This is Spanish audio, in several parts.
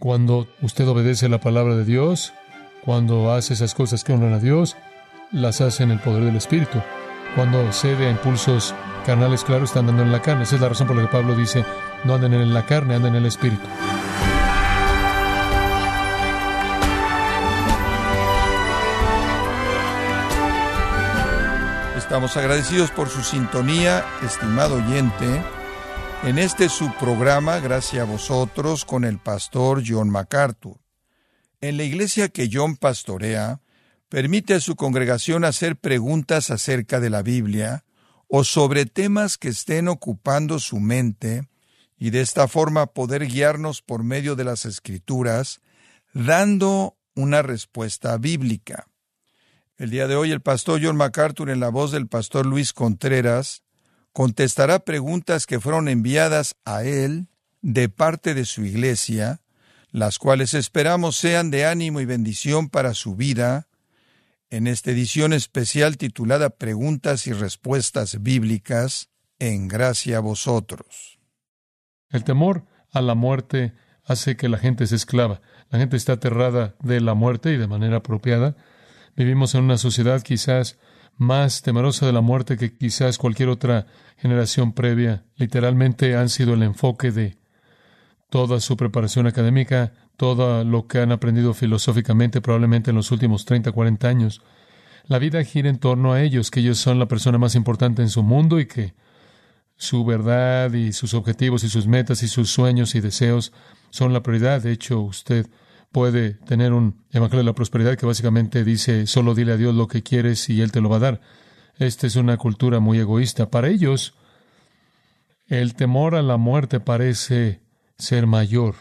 Cuando usted obedece la palabra de Dios, cuando hace esas cosas que honran a Dios, las hace en el poder del Espíritu. Cuando cede a impulsos carnales, claro, está andando en la carne. Esa es la razón por la que Pablo dice, no anden en la carne, anden en el Espíritu. Estamos agradecidos por su sintonía, estimado oyente, en este subprograma, gracias a vosotros, con el pastor John MacArthur. En la iglesia que John pastorea, permite a su congregación hacer preguntas acerca de la Biblia o sobre temas que estén ocupando su mente y de esta forma poder guiarnos por medio de las escrituras, dando una respuesta bíblica. El día de hoy el pastor John MacArthur en la voz del pastor Luis Contreras contestará preguntas que fueron enviadas a él de parte de su iglesia, las cuales esperamos sean de ánimo y bendición para su vida, en esta edición especial titulada Preguntas y Respuestas Bíblicas, en gracia a vosotros. El temor a la muerte hace que la gente se esclava. La gente está aterrada de la muerte y de manera apropiada. Vivimos en una sociedad quizás más temerosa de la muerte que quizás cualquier otra generación previa. Literalmente han sido el enfoque de toda su preparación académica, todo lo que han aprendido filosóficamente probablemente en los últimos 30, 40 años. La vida gira en torno a ellos, que ellos son la persona más importante en su mundo y que su verdad y sus objetivos y sus metas y sus sueños y deseos son la prioridad. De hecho, usted puede tener un Evangelio de la Prosperidad que básicamente dice, solo dile a Dios lo que quieres y Él te lo va a dar. Esta es una cultura muy egoísta. Para ellos, el temor a la muerte parece ser mayor.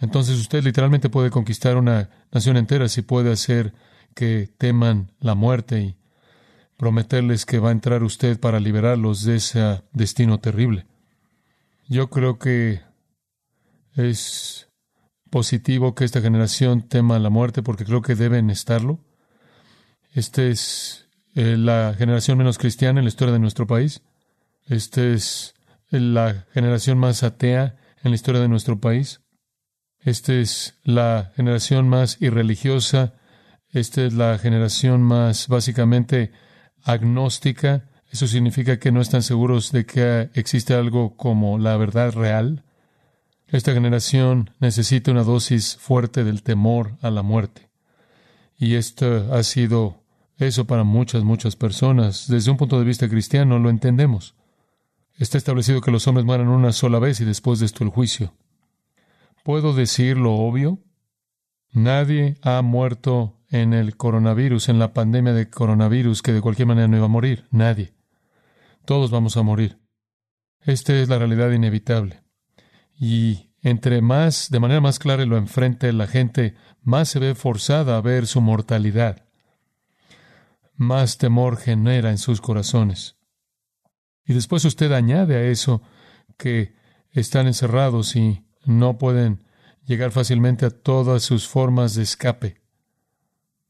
Entonces usted literalmente puede conquistar una nación entera si puede hacer que teman la muerte y prometerles que va a entrar usted para liberarlos de ese destino terrible. Yo creo que es positivo que esta generación tema la muerte porque creo que deben estarlo. Esta es eh, la generación menos cristiana en la historia de nuestro país. Esta es la generación más atea en la historia de nuestro país. Esta es la generación más irreligiosa. Esta es la generación más básicamente agnóstica. Eso significa que no están seguros de que existe algo como la verdad real. Esta generación necesita una dosis fuerte del temor a la muerte. Y esto ha sido eso para muchas, muchas personas. Desde un punto de vista cristiano lo entendemos. Está establecido que los hombres mueran una sola vez y después de esto el juicio. ¿Puedo decir lo obvio? Nadie ha muerto en el coronavirus, en la pandemia de coronavirus, que de cualquier manera no iba a morir. Nadie. Todos vamos a morir. Esta es la realidad inevitable. Y entre más, de manera más clara lo enfrente la gente, más se ve forzada a ver su mortalidad. Más temor genera en sus corazones. Y después usted añade a eso que están encerrados y no pueden llegar fácilmente a todas sus formas de escape.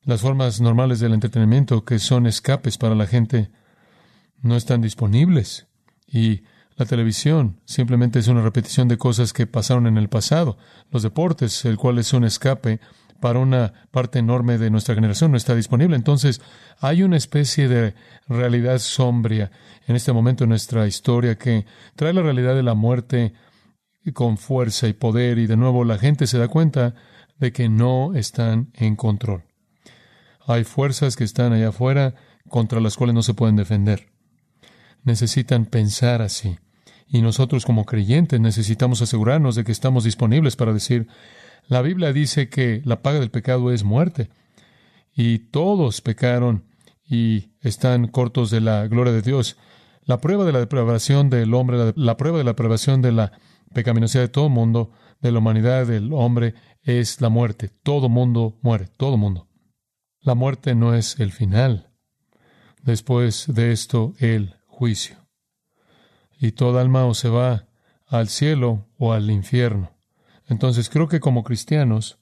Las formas normales del entretenimiento que son escapes para la gente no están disponibles. Y la televisión simplemente es una repetición de cosas que pasaron en el pasado. Los deportes, el cual es un escape para una parte enorme de nuestra generación, no está disponible. Entonces, hay una especie de realidad sombria en este momento de nuestra historia que trae la realidad de la muerte con fuerza y poder y de nuevo la gente se da cuenta de que no están en control. Hay fuerzas que están allá afuera contra las cuales no se pueden defender. Necesitan pensar así. Y nosotros como creyentes necesitamos asegurarnos de que estamos disponibles para decir, la Biblia dice que la paga del pecado es muerte. Y todos pecaron y están cortos de la gloria de Dios. La prueba de la depravación del hombre, la, prueba de la depravación de la pecaminosidad de todo mundo, de la humanidad del hombre, es la muerte. Todo mundo muere, todo mundo. La muerte no es el final. Después de esto, el juicio y toda alma o se va al cielo o al infierno. Entonces creo que como cristianos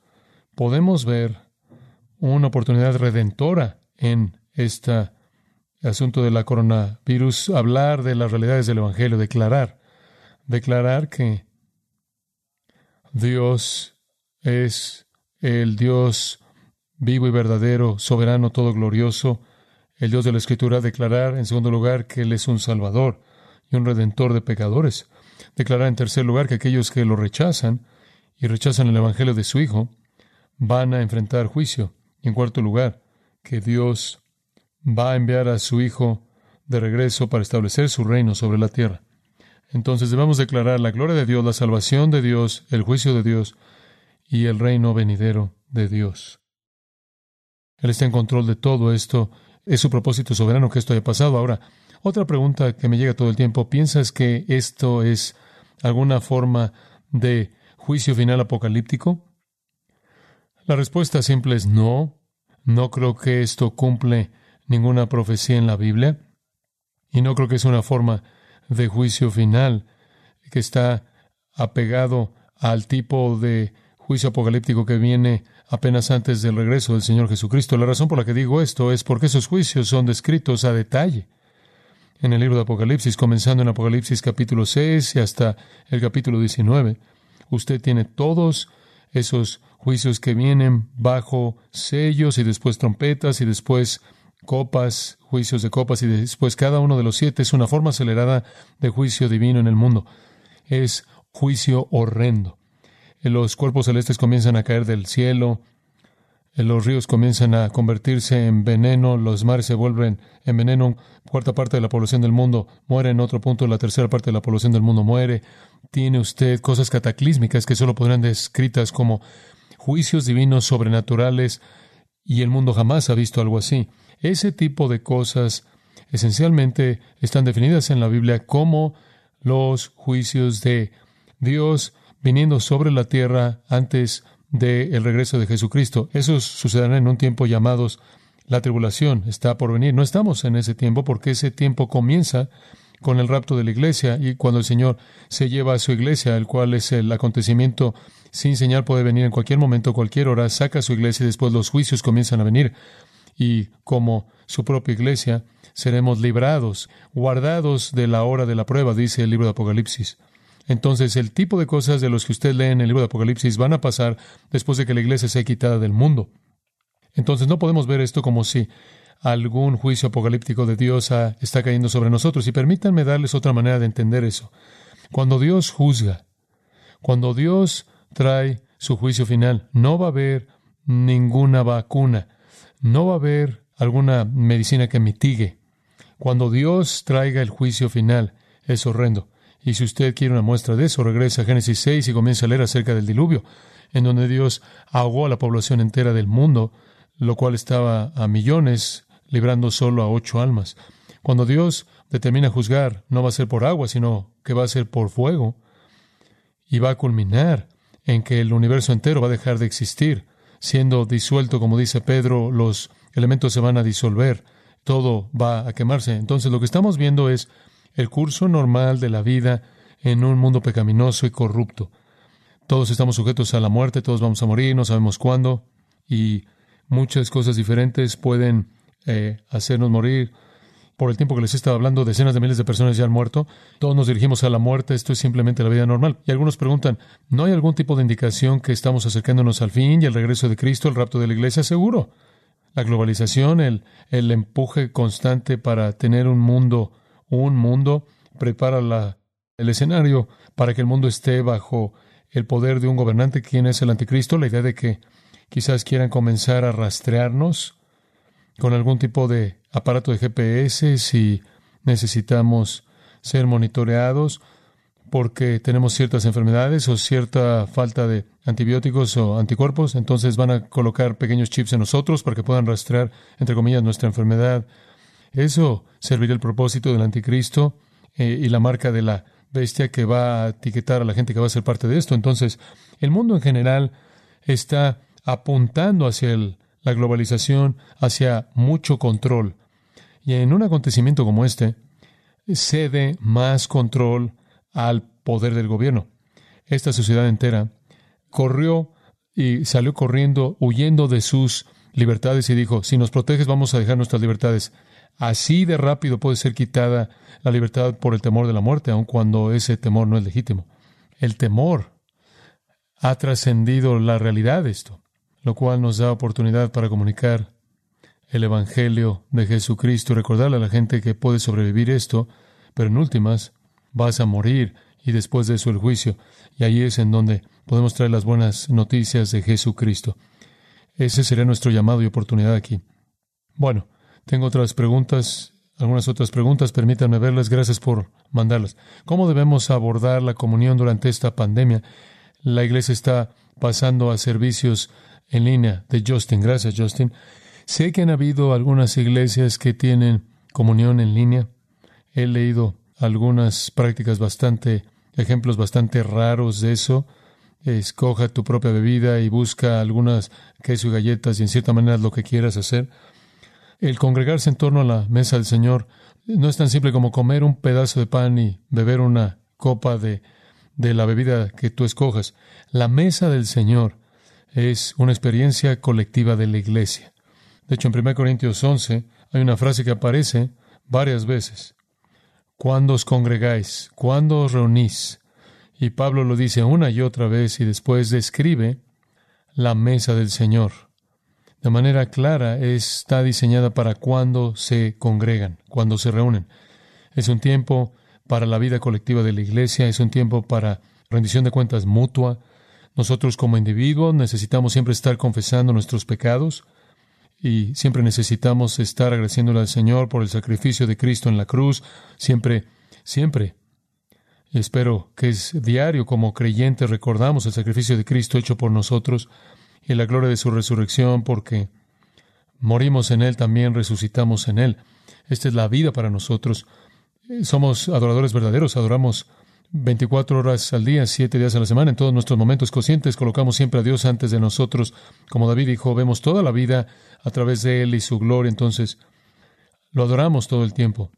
podemos ver una oportunidad redentora en este asunto de la coronavirus, hablar de las realidades del Evangelio, declarar, declarar que Dios es el Dios vivo y verdadero, soberano, todo glorioso, el Dios de la Escritura, declarar en segundo lugar que Él es un Salvador y un Redentor de pecadores. Declarar en tercer lugar que aquellos que lo rechazan y rechazan el Evangelio de su Hijo van a enfrentar juicio. Y en cuarto lugar, que Dios va a enviar a su Hijo de regreso para establecer su reino sobre la tierra. Entonces debemos declarar la gloria de Dios, la salvación de Dios, el juicio de Dios y el reino venidero de Dios. Él está en control de todo esto. Es su propósito soberano que esto haya pasado. Ahora, otra pregunta que me llega todo el tiempo, ¿piensas que esto es alguna forma de juicio final apocalíptico? La respuesta simple es no. No creo que esto cumple ninguna profecía en la Biblia. Y no creo que es una forma de juicio final que está apegado al tipo de juicio apocalíptico que viene apenas antes del regreso del Señor Jesucristo. La razón por la que digo esto es porque esos juicios son descritos a detalle en el libro de Apocalipsis, comenzando en Apocalipsis capítulo 6 y hasta el capítulo 19. Usted tiene todos esos juicios que vienen bajo sellos y después trompetas y después copas, juicios de copas y después cada uno de los siete es una forma acelerada de juicio divino en el mundo. Es juicio horrendo. Los cuerpos celestes comienzan a caer del cielo, los ríos comienzan a convertirse en veneno, los mares se vuelven en veneno, cuarta parte de la población del mundo muere en otro punto, la tercera parte de la población del mundo muere. Tiene usted cosas cataclísmicas que solo podrán descritas como juicios divinos sobrenaturales y el mundo jamás ha visto algo así. Ese tipo de cosas esencialmente están definidas en la Biblia como los juicios de Dios viniendo sobre la tierra antes del regreso de Jesucristo. Esos sucederán en un tiempo llamados la tribulación. Está por venir. No estamos en ese tiempo porque ese tiempo comienza con el rapto de la iglesia y cuando el Señor se lleva a su iglesia, el cual es el acontecimiento sin señal, puede venir en cualquier momento, cualquier hora, saca a su iglesia y después los juicios comienzan a venir y como su propia iglesia seremos librados, guardados de la hora de la prueba, dice el libro de Apocalipsis. Entonces, el tipo de cosas de los que usted lee en el libro de Apocalipsis van a pasar después de que la iglesia sea quitada del mundo. Entonces, no podemos ver esto como si algún juicio apocalíptico de Dios está cayendo sobre nosotros. Y permítanme darles otra manera de entender eso. Cuando Dios juzga, cuando Dios trae su juicio final, no va a haber ninguna vacuna, no va a haber alguna medicina que mitigue. Cuando Dios traiga el juicio final, es horrendo. Y si usted quiere una muestra de eso, regresa a Génesis 6 y comienza a leer acerca del diluvio, en donde Dios ahogó a la población entera del mundo, lo cual estaba a millones, librando solo a ocho almas. Cuando Dios determina juzgar, no va a ser por agua, sino que va a ser por fuego, y va a culminar en que el universo entero va a dejar de existir siendo disuelto, como dice Pedro, los elementos se van a disolver, todo va a quemarse. Entonces lo que estamos viendo es el curso normal de la vida en un mundo pecaminoso y corrupto. Todos estamos sujetos a la muerte, todos vamos a morir, no sabemos cuándo, y muchas cosas diferentes pueden eh, hacernos morir por el tiempo que les he estado hablando, decenas de miles de personas ya han muerto. Todos nos dirigimos a la muerte. Esto es simplemente la vida normal. Y algunos preguntan, ¿no hay algún tipo de indicación que estamos acercándonos al fin y al regreso de Cristo, el rapto de la iglesia? Seguro. La globalización, el, el empuje constante para tener un mundo, un mundo, prepara el escenario para que el mundo esté bajo el poder de un gobernante, quien es el anticristo, la idea de que quizás quieran comenzar a rastrearnos con algún tipo de aparato de GPS si necesitamos ser monitoreados porque tenemos ciertas enfermedades o cierta falta de antibióticos o anticuerpos, entonces van a colocar pequeños chips en nosotros para que puedan rastrear, entre comillas, nuestra enfermedad. Eso servirá el propósito del anticristo eh, y la marca de la bestia que va a etiquetar a la gente que va a ser parte de esto. Entonces, el mundo en general está apuntando hacia la globalización hacia mucho control. Y en un acontecimiento como este, cede más control al poder del gobierno. Esta sociedad entera corrió y salió corriendo, huyendo de sus libertades y dijo, si nos proteges vamos a dejar nuestras libertades. Así de rápido puede ser quitada la libertad por el temor de la muerte, aun cuando ese temor no es legítimo. El temor ha trascendido la realidad de esto, lo cual nos da oportunidad para comunicar el Evangelio de Jesucristo y recordarle a la gente que puede sobrevivir esto, pero en últimas vas a morir y después de eso el juicio. Y ahí es en donde podemos traer las buenas noticias de Jesucristo. Ese sería nuestro llamado y oportunidad aquí. Bueno, tengo otras preguntas, algunas otras preguntas, permítanme verlas, gracias por mandarlas. ¿Cómo debemos abordar la comunión durante esta pandemia? La iglesia está pasando a servicios en línea de Justin. Gracias, Justin. Sé que han habido algunas iglesias que tienen comunión en línea. He leído algunas prácticas bastante, ejemplos bastante raros de eso. Escoja tu propia bebida y busca algunas queso y galletas y en cierta manera lo que quieras hacer. El congregarse en torno a la mesa del Señor no es tan simple como comer un pedazo de pan y beber una copa de, de la bebida que tú escojas. La mesa del Señor es una experiencia colectiva de la iglesia. De hecho, en 1 Corintios 11 hay una frase que aparece varias veces. Cuando os congregáis, cuando os reunís. Y Pablo lo dice una y otra vez y después describe la mesa del Señor. De manera clara está diseñada para cuando se congregan, cuando se reúnen. Es un tiempo para la vida colectiva de la iglesia, es un tiempo para rendición de cuentas mutua. Nosotros como individuos necesitamos siempre estar confesando nuestros pecados, y siempre necesitamos estar agradeciéndole al Señor por el sacrificio de Cristo en la cruz, siempre, siempre. Espero que es diario como creyentes recordamos el sacrificio de Cristo hecho por nosotros y la gloria de su resurrección porque morimos en Él, también resucitamos en Él. Esta es la vida para nosotros. Somos adoradores verdaderos, adoramos 24 horas al día, 7 días a la semana, en todos nuestros momentos conscientes, colocamos siempre a Dios antes de nosotros. Como David dijo, vemos toda la vida a través de Él y su gloria, entonces lo adoramos todo el tiempo.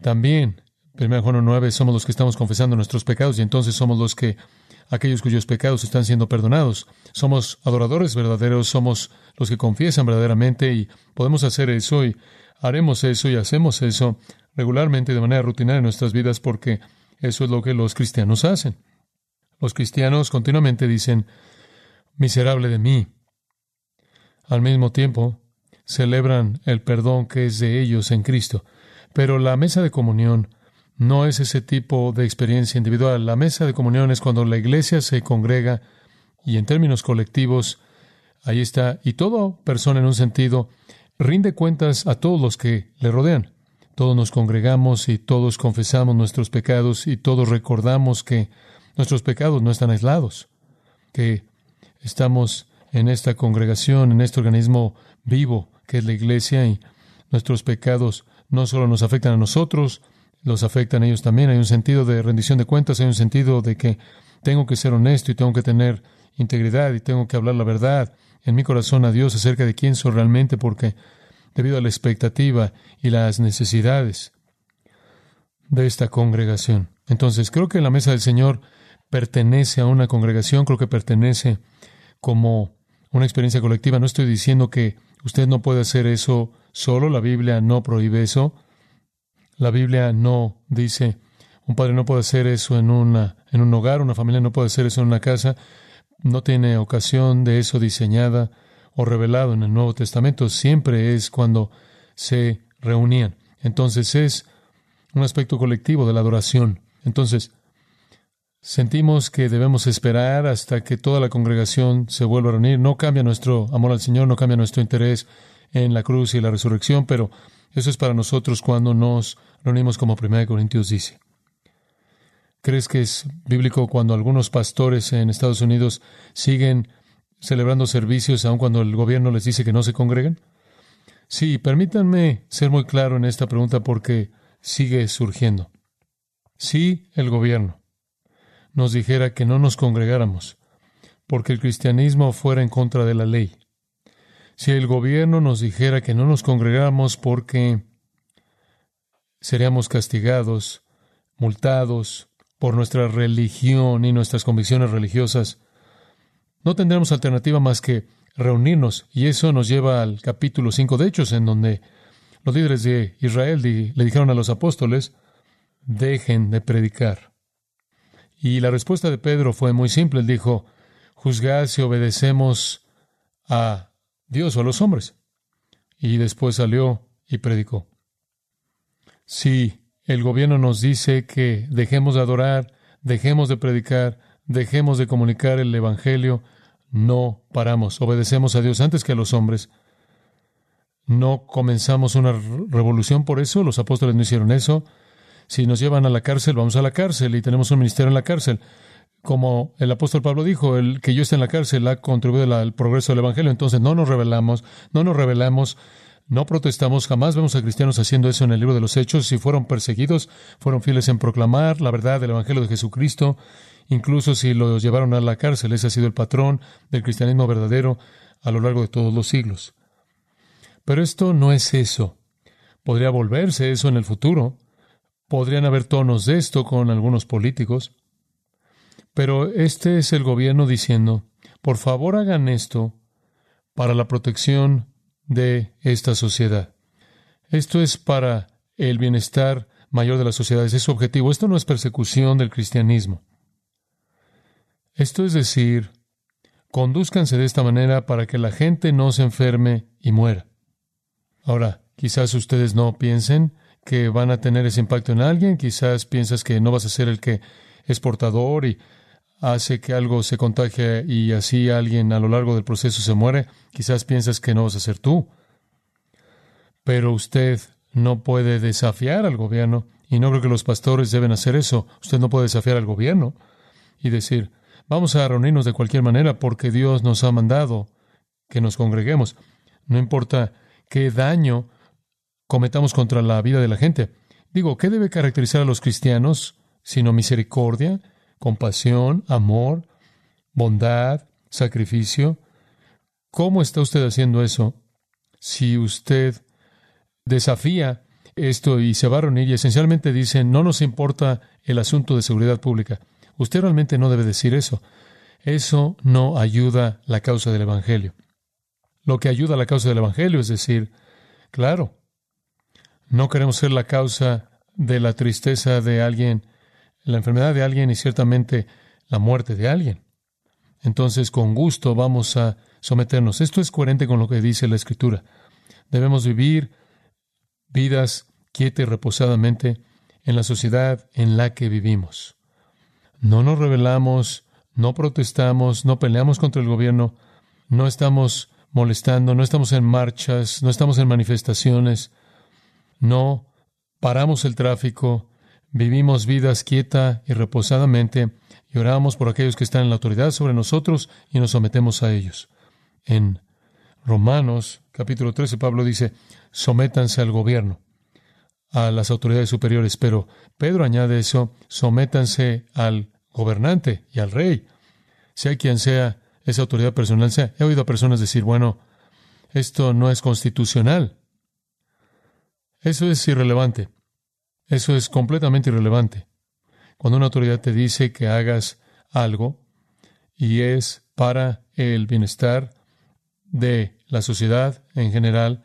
También, 1 Juan 9, somos los que estamos confesando nuestros pecados y entonces somos los que, aquellos cuyos pecados están siendo perdonados. Somos adoradores verdaderos, somos los que confiesan verdaderamente y podemos hacer eso y haremos eso y hacemos eso regularmente de manera rutinaria en nuestras vidas porque eso es lo que los cristianos hacen. Los cristianos continuamente dicen, miserable de mí. Al mismo tiempo, celebran el perdón que es de ellos en Cristo. Pero la mesa de comunión no es ese tipo de experiencia individual. La mesa de comunión es cuando la iglesia se congrega y en términos colectivos, ahí está, y toda persona en un sentido rinde cuentas a todos los que le rodean. Todos nos congregamos y todos confesamos nuestros pecados y todos recordamos que nuestros pecados no están aislados, que estamos en esta congregación, en este organismo vivo que es la iglesia y nuestros pecados no solo nos afectan a nosotros, los afectan ellos también. Hay un sentido de rendición de cuentas, hay un sentido de que tengo que ser honesto y tengo que tener integridad y tengo que hablar la verdad en mi corazón a Dios acerca de quién soy realmente porque debido a la expectativa y las necesidades de esta congregación. Entonces, creo que la mesa del Señor pertenece a una congregación, creo que pertenece como una experiencia colectiva. No estoy diciendo que usted no puede hacer eso solo, la Biblia no prohíbe eso. La Biblia no dice un padre no puede hacer eso en una en un hogar, una familia no puede hacer eso en una casa. No tiene ocasión de eso diseñada o revelado en el Nuevo Testamento siempre es cuando se reunían. Entonces es un aspecto colectivo de la adoración. Entonces, sentimos que debemos esperar hasta que toda la congregación se vuelva a reunir. No cambia nuestro amor al Señor, no cambia nuestro interés en la cruz y la resurrección, pero eso es para nosotros cuando nos reunimos como 1 Corintios dice. ¿Crees que es bíblico cuando algunos pastores en Estados Unidos siguen celebrando servicios aun cuando el gobierno les dice que no se congreguen? Sí, permítanme ser muy claro en esta pregunta porque sigue surgiendo. Si el gobierno nos dijera que no nos congregáramos porque el cristianismo fuera en contra de la ley, si el gobierno nos dijera que no nos congregáramos porque seríamos castigados, multados por nuestra religión y nuestras convicciones religiosas, no tendremos alternativa más que reunirnos. Y eso nos lleva al capítulo 5 de Hechos, en donde los líderes de Israel le dijeron a los apóstoles, dejen de predicar. Y la respuesta de Pedro fue muy simple. Él dijo, juzgad si obedecemos a Dios o a los hombres. Y después salió y predicó. Si el gobierno nos dice que dejemos de adorar, dejemos de predicar, dejemos de comunicar el Evangelio, no paramos, obedecemos a Dios antes que a los hombres. No comenzamos una revolución por eso, los apóstoles no hicieron eso. Si nos llevan a la cárcel, vamos a la cárcel y tenemos un ministerio en la cárcel. Como el apóstol Pablo dijo, el que yo esté en la cárcel ha contribuido al progreso del Evangelio, entonces no nos rebelamos, no nos rebelamos, no protestamos, jamás vemos a cristianos haciendo eso en el libro de los Hechos. Si fueron perseguidos, fueron fieles en proclamar la verdad del Evangelio de Jesucristo, incluso si los llevaron a la cárcel. Ese ha sido el patrón del cristianismo verdadero a lo largo de todos los siglos. Pero esto no es eso. Podría volverse eso en el futuro. Podrían haber tonos de esto con algunos políticos. Pero este es el gobierno diciendo, por favor hagan esto para la protección de esta sociedad. Esto es para el bienestar mayor de las sociedades, es su objetivo. Esto no es persecución del cristianismo. Esto es decir, conduzcanse de esta manera para que la gente no se enferme y muera. Ahora, quizás ustedes no piensen que van a tener ese impacto en alguien, quizás piensas que no vas a ser el que es portador y hace que algo se contagie y así alguien a lo largo del proceso se muere, quizás piensas que no vas a ser tú. Pero usted no puede desafiar al gobierno y no creo que los pastores deben hacer eso. Usted no puede desafiar al gobierno y decir, vamos a reunirnos de cualquier manera porque Dios nos ha mandado que nos congreguemos. No importa qué daño cometamos contra la vida de la gente. Digo, ¿qué debe caracterizar a los cristianos sino misericordia, compasión, amor, bondad, sacrificio? ¿Cómo está usted haciendo eso si usted desafía esto y se va a reunir y esencialmente dice, no nos importa el asunto de seguridad pública? Usted realmente no debe decir eso. Eso no ayuda la causa del Evangelio lo que ayuda a la causa del Evangelio, es decir, claro, no queremos ser la causa de la tristeza de alguien, la enfermedad de alguien y ciertamente la muerte de alguien. Entonces, con gusto vamos a someternos. Esto es coherente con lo que dice la Escritura. Debemos vivir vidas quieta y reposadamente en la sociedad en la que vivimos. No nos rebelamos, no protestamos, no peleamos contra el gobierno, no estamos molestando, no estamos en marchas, no estamos en manifestaciones, no paramos el tráfico, vivimos vidas quieta y reposadamente y oramos por aquellos que están en la autoridad sobre nosotros y nos sometemos a ellos. En Romanos capítulo 13 Pablo dice, sométanse al gobierno, a las autoridades superiores, pero Pedro añade eso, sométanse al gobernante y al rey, sea quien sea esa autoridad personal sea. He oído a personas decir, bueno, esto no es constitucional. Eso es irrelevante. Eso es completamente irrelevante. Cuando una autoridad te dice que hagas algo y es para el bienestar de la sociedad en general,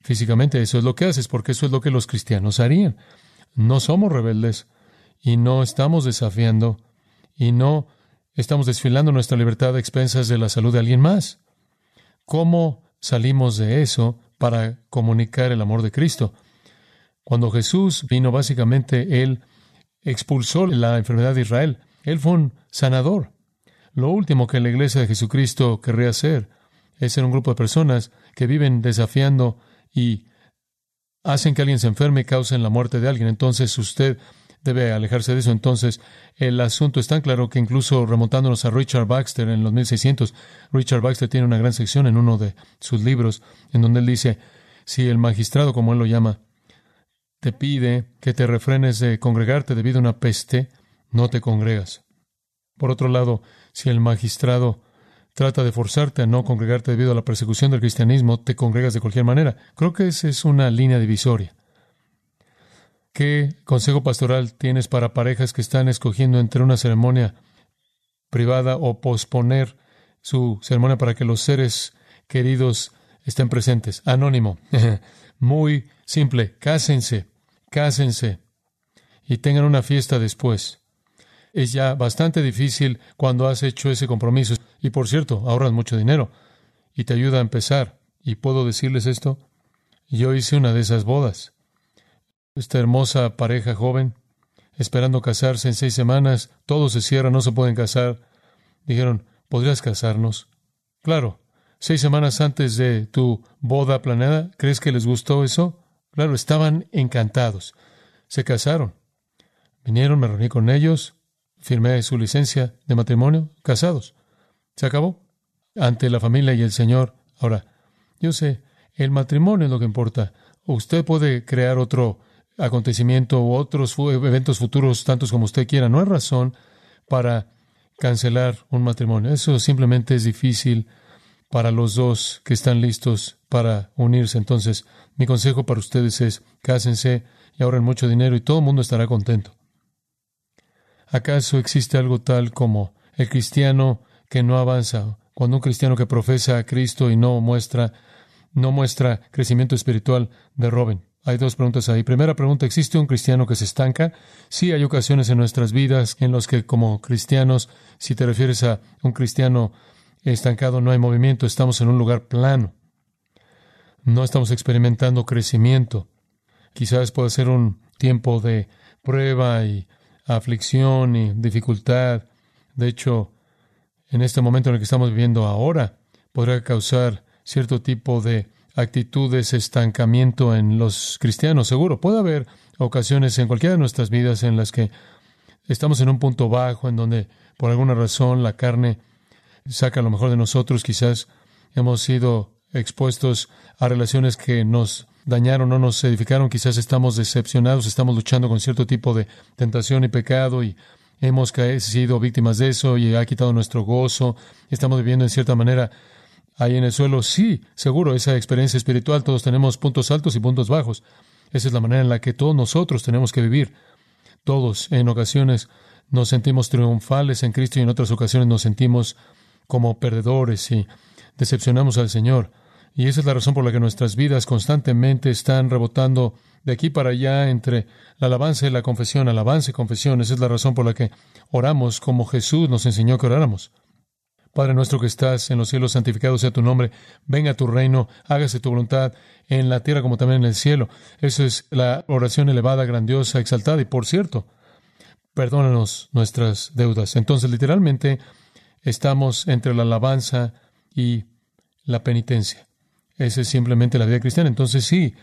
físicamente eso es lo que haces, porque eso es lo que los cristianos harían. No somos rebeldes y no estamos desafiando y no Estamos desfilando nuestra libertad a expensas de la salud de alguien más. ¿Cómo salimos de eso para comunicar el amor de Cristo? Cuando Jesús vino, básicamente, Él expulsó la enfermedad de Israel. Él fue un sanador. Lo último que la iglesia de Jesucristo querría hacer es ser un grupo de personas que viven desafiando y hacen que alguien se enferme y causen la muerte de alguien. Entonces usted debe alejarse de eso. Entonces, el asunto es tan claro que incluso remontándonos a Richard Baxter en los 1600, Richard Baxter tiene una gran sección en uno de sus libros en donde él dice, si el magistrado, como él lo llama, te pide que te refrenes de congregarte debido a una peste, no te congregas. Por otro lado, si el magistrado trata de forzarte a no congregarte debido a la persecución del cristianismo, te congregas de cualquier manera. Creo que esa es una línea divisoria. ¿Qué consejo pastoral tienes para parejas que están escogiendo entre una ceremonia privada o posponer su ceremonia para que los seres queridos estén presentes? Anónimo. Muy simple. Cásense, cásense y tengan una fiesta después. es ya bastante difícil cuando has hecho ese compromiso. Y por cierto, ahorras mucho dinero y te ayuda a empezar. ¿Y puedo decirles esto? Yo hice una de esas bodas. Esta hermosa pareja joven, esperando casarse en seis semanas, todo se cierra, no se pueden casar. Dijeron, ¿podrías casarnos? Claro, seis semanas antes de tu boda planeada, ¿crees que les gustó eso? Claro, estaban encantados. Se casaron. Vinieron, me reuní con ellos, firmé su licencia de matrimonio, casados. Se acabó. Ante la familia y el Señor. Ahora, yo sé, el matrimonio es lo que importa. Usted puede crear otro acontecimiento u otros eventos futuros, tantos como usted quiera. No hay razón para cancelar un matrimonio. Eso simplemente es difícil para los dos que están listos para unirse. Entonces, mi consejo para ustedes es cásense y ahorren mucho dinero y todo el mundo estará contento. ¿Acaso existe algo tal como el cristiano que no avanza? Cuando un cristiano que profesa a Cristo y no muestra, no muestra crecimiento espiritual, de Robin. Hay dos preguntas ahí. Primera pregunta, ¿existe un cristiano que se estanca? Sí, hay ocasiones en nuestras vidas en los que como cristianos, si te refieres a un cristiano estancado, no hay movimiento, estamos en un lugar plano. No estamos experimentando crecimiento. Quizás pueda ser un tiempo de prueba y aflicción y dificultad. De hecho, en este momento en el que estamos viviendo ahora, podrá causar cierto tipo de actitudes, estancamiento en los cristianos, seguro. Puede haber ocasiones en cualquiera de nuestras vidas en las que estamos en un punto bajo, en donde por alguna razón la carne saca lo mejor de nosotros, quizás hemos sido expuestos a relaciones que nos dañaron, no nos edificaron, quizás estamos decepcionados, estamos luchando con cierto tipo de tentación y pecado y hemos sido víctimas de eso y ha quitado nuestro gozo, estamos viviendo en cierta manera ahí en el suelo. Sí, seguro, esa experiencia espiritual, todos tenemos puntos altos y puntos bajos. Esa es la manera en la que todos nosotros tenemos que vivir. Todos, en ocasiones, nos sentimos triunfales en Cristo y en otras ocasiones nos sentimos como perdedores y decepcionamos al Señor. Y esa es la razón por la que nuestras vidas constantemente están rebotando de aquí para allá entre la alabanza y la confesión, alabanza y confesión. Esa es la razón por la que oramos como Jesús nos enseñó que oráramos. Padre nuestro que estás en los cielos, santificado sea tu nombre, venga tu reino, hágase tu voluntad en la tierra como también en el cielo. Esa es la oración elevada, grandiosa, exaltada. Y por cierto, perdónanos nuestras deudas. Entonces, literalmente, estamos entre la alabanza y la penitencia. Esa es simplemente la vida cristiana. Entonces sí,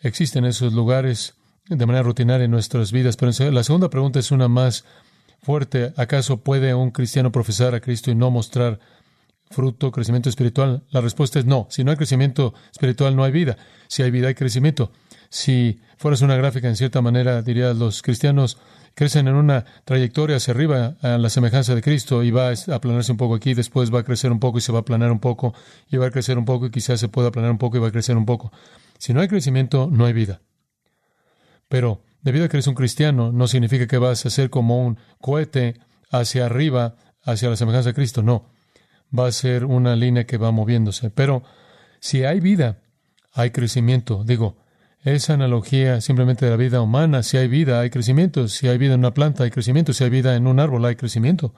existen esos lugares de manera rutinaria en nuestras vidas. Pero la segunda pregunta es una más fuerte. ¿Acaso puede un cristiano profesar a Cristo y no mostrar fruto, crecimiento espiritual? La respuesta es no. Si no hay crecimiento espiritual, no hay vida. Si hay vida, hay crecimiento. Si fueras una gráfica, en cierta manera, dirías, los cristianos crecen en una trayectoria hacia arriba a la semejanza de Cristo y va a aplanarse un poco aquí, después va a crecer un poco y se va a aplanar un poco, y va a crecer un poco y quizás se pueda aplanar un poco y va a crecer un poco. Si no hay crecimiento, no hay vida. Pero debido a que eres un cristiano, no significa que vas a ser como un cohete hacia arriba, hacia la semejanza de Cristo, no. Va a ser una línea que va moviéndose. Pero si hay vida, hay crecimiento. Digo, esa analogía simplemente de la vida humana. Si hay vida, hay crecimiento. Si hay vida en una planta, hay crecimiento. Si hay vida en un árbol, hay crecimiento.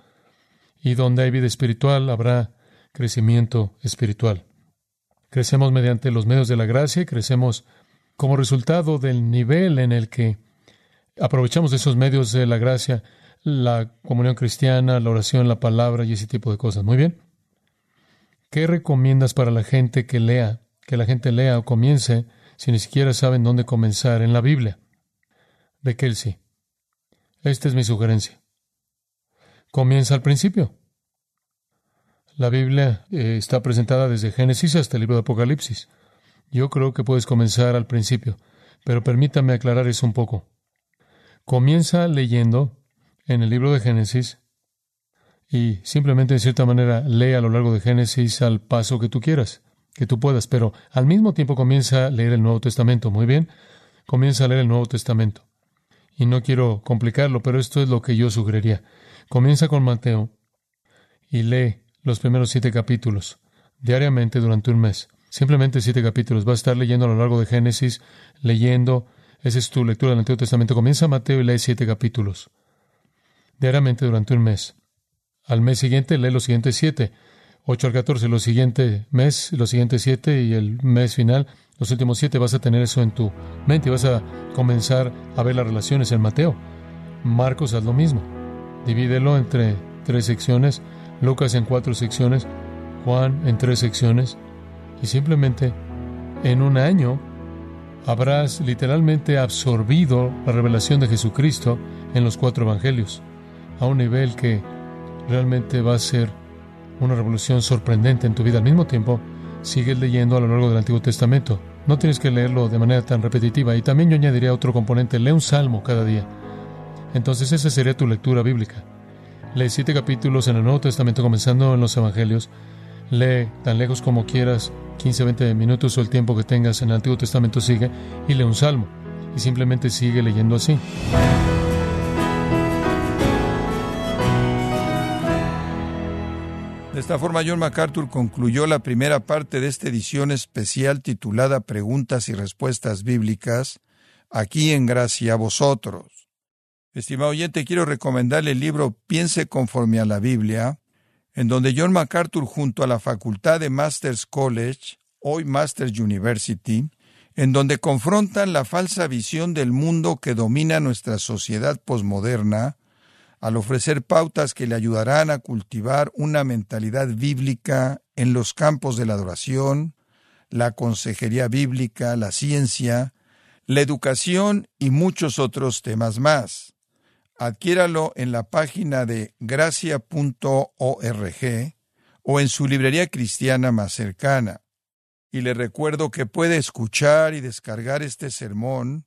Y donde hay vida espiritual, habrá crecimiento espiritual. Crecemos mediante los medios de la gracia y crecemos como resultado del nivel en el que aprovechamos esos medios de la gracia, la comunión cristiana, la oración, la palabra y ese tipo de cosas. Muy bien. ¿Qué recomiendas para la gente que lea, que la gente lea o comience si ni siquiera saben dónde comenzar en la Biblia. De Kelsey. Esta es mi sugerencia. Comienza al principio. La Biblia eh, está presentada desde Génesis hasta el libro de Apocalipsis. Yo creo que puedes comenzar al principio, pero permítame aclarar eso un poco. Comienza leyendo en el libro de Génesis y simplemente de cierta manera lee a lo largo de Génesis al paso que tú quieras que tú puedas, pero al mismo tiempo comienza a leer el Nuevo Testamento. Muy bien, comienza a leer el Nuevo Testamento. Y no quiero complicarlo, pero esto es lo que yo sugeriría. Comienza con Mateo y lee los primeros siete capítulos diariamente durante un mes. Simplemente siete capítulos. Va a estar leyendo a lo largo de Génesis, leyendo. Esa es tu lectura del Antiguo Testamento. Comienza Mateo y lee siete capítulos. diariamente durante un mes. Al mes siguiente lee los siguientes siete. 8 al 14, los siguientes mes, los siguientes siete y el mes final, los últimos siete, vas a tener eso en tu mente y vas a comenzar a ver las relaciones en Mateo. Marcos haz lo mismo. Divídelo entre tres secciones, Lucas en cuatro secciones, Juan en tres secciones y simplemente en un año habrás literalmente absorbido la revelación de Jesucristo en los cuatro evangelios a un nivel que realmente va a ser una revolución sorprendente en tu vida. Al mismo tiempo, sigues leyendo a lo largo del Antiguo Testamento. No tienes que leerlo de manera tan repetitiva. Y también yo añadiría otro componente, lee un salmo cada día. Entonces esa sería tu lectura bíblica. Lee siete capítulos en el Nuevo Testamento comenzando en los Evangelios. Lee tan lejos como quieras, 15, 20 minutos o el tiempo que tengas en el Antiguo Testamento sigue y lee un salmo. Y simplemente sigue leyendo así. De esta forma, John MacArthur concluyó la primera parte de esta edición especial titulada Preguntas y Respuestas Bíblicas, aquí en Gracia a Vosotros. Estimado oyente, quiero recomendarle el libro Piense conforme a la Biblia, en donde John MacArthur junto a la Facultad de Masters College, hoy Masters University, en donde confrontan la falsa visión del mundo que domina nuestra sociedad posmoderna, al ofrecer pautas que le ayudarán a cultivar una mentalidad bíblica en los campos de la adoración, la consejería bíblica, la ciencia, la educación y muchos otros temas más. Adquiéralo en la página de gracia.org o en su librería cristiana más cercana. Y le recuerdo que puede escuchar y descargar este sermón,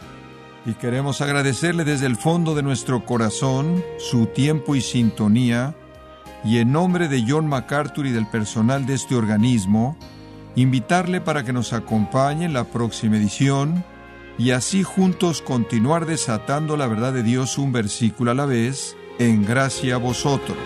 Y queremos agradecerle desde el fondo de nuestro corazón su tiempo y sintonía, y en nombre de John MacArthur y del personal de este organismo, invitarle para que nos acompañe en la próxima edición y así juntos continuar desatando la verdad de Dios un versículo a la vez en gracia a vosotros.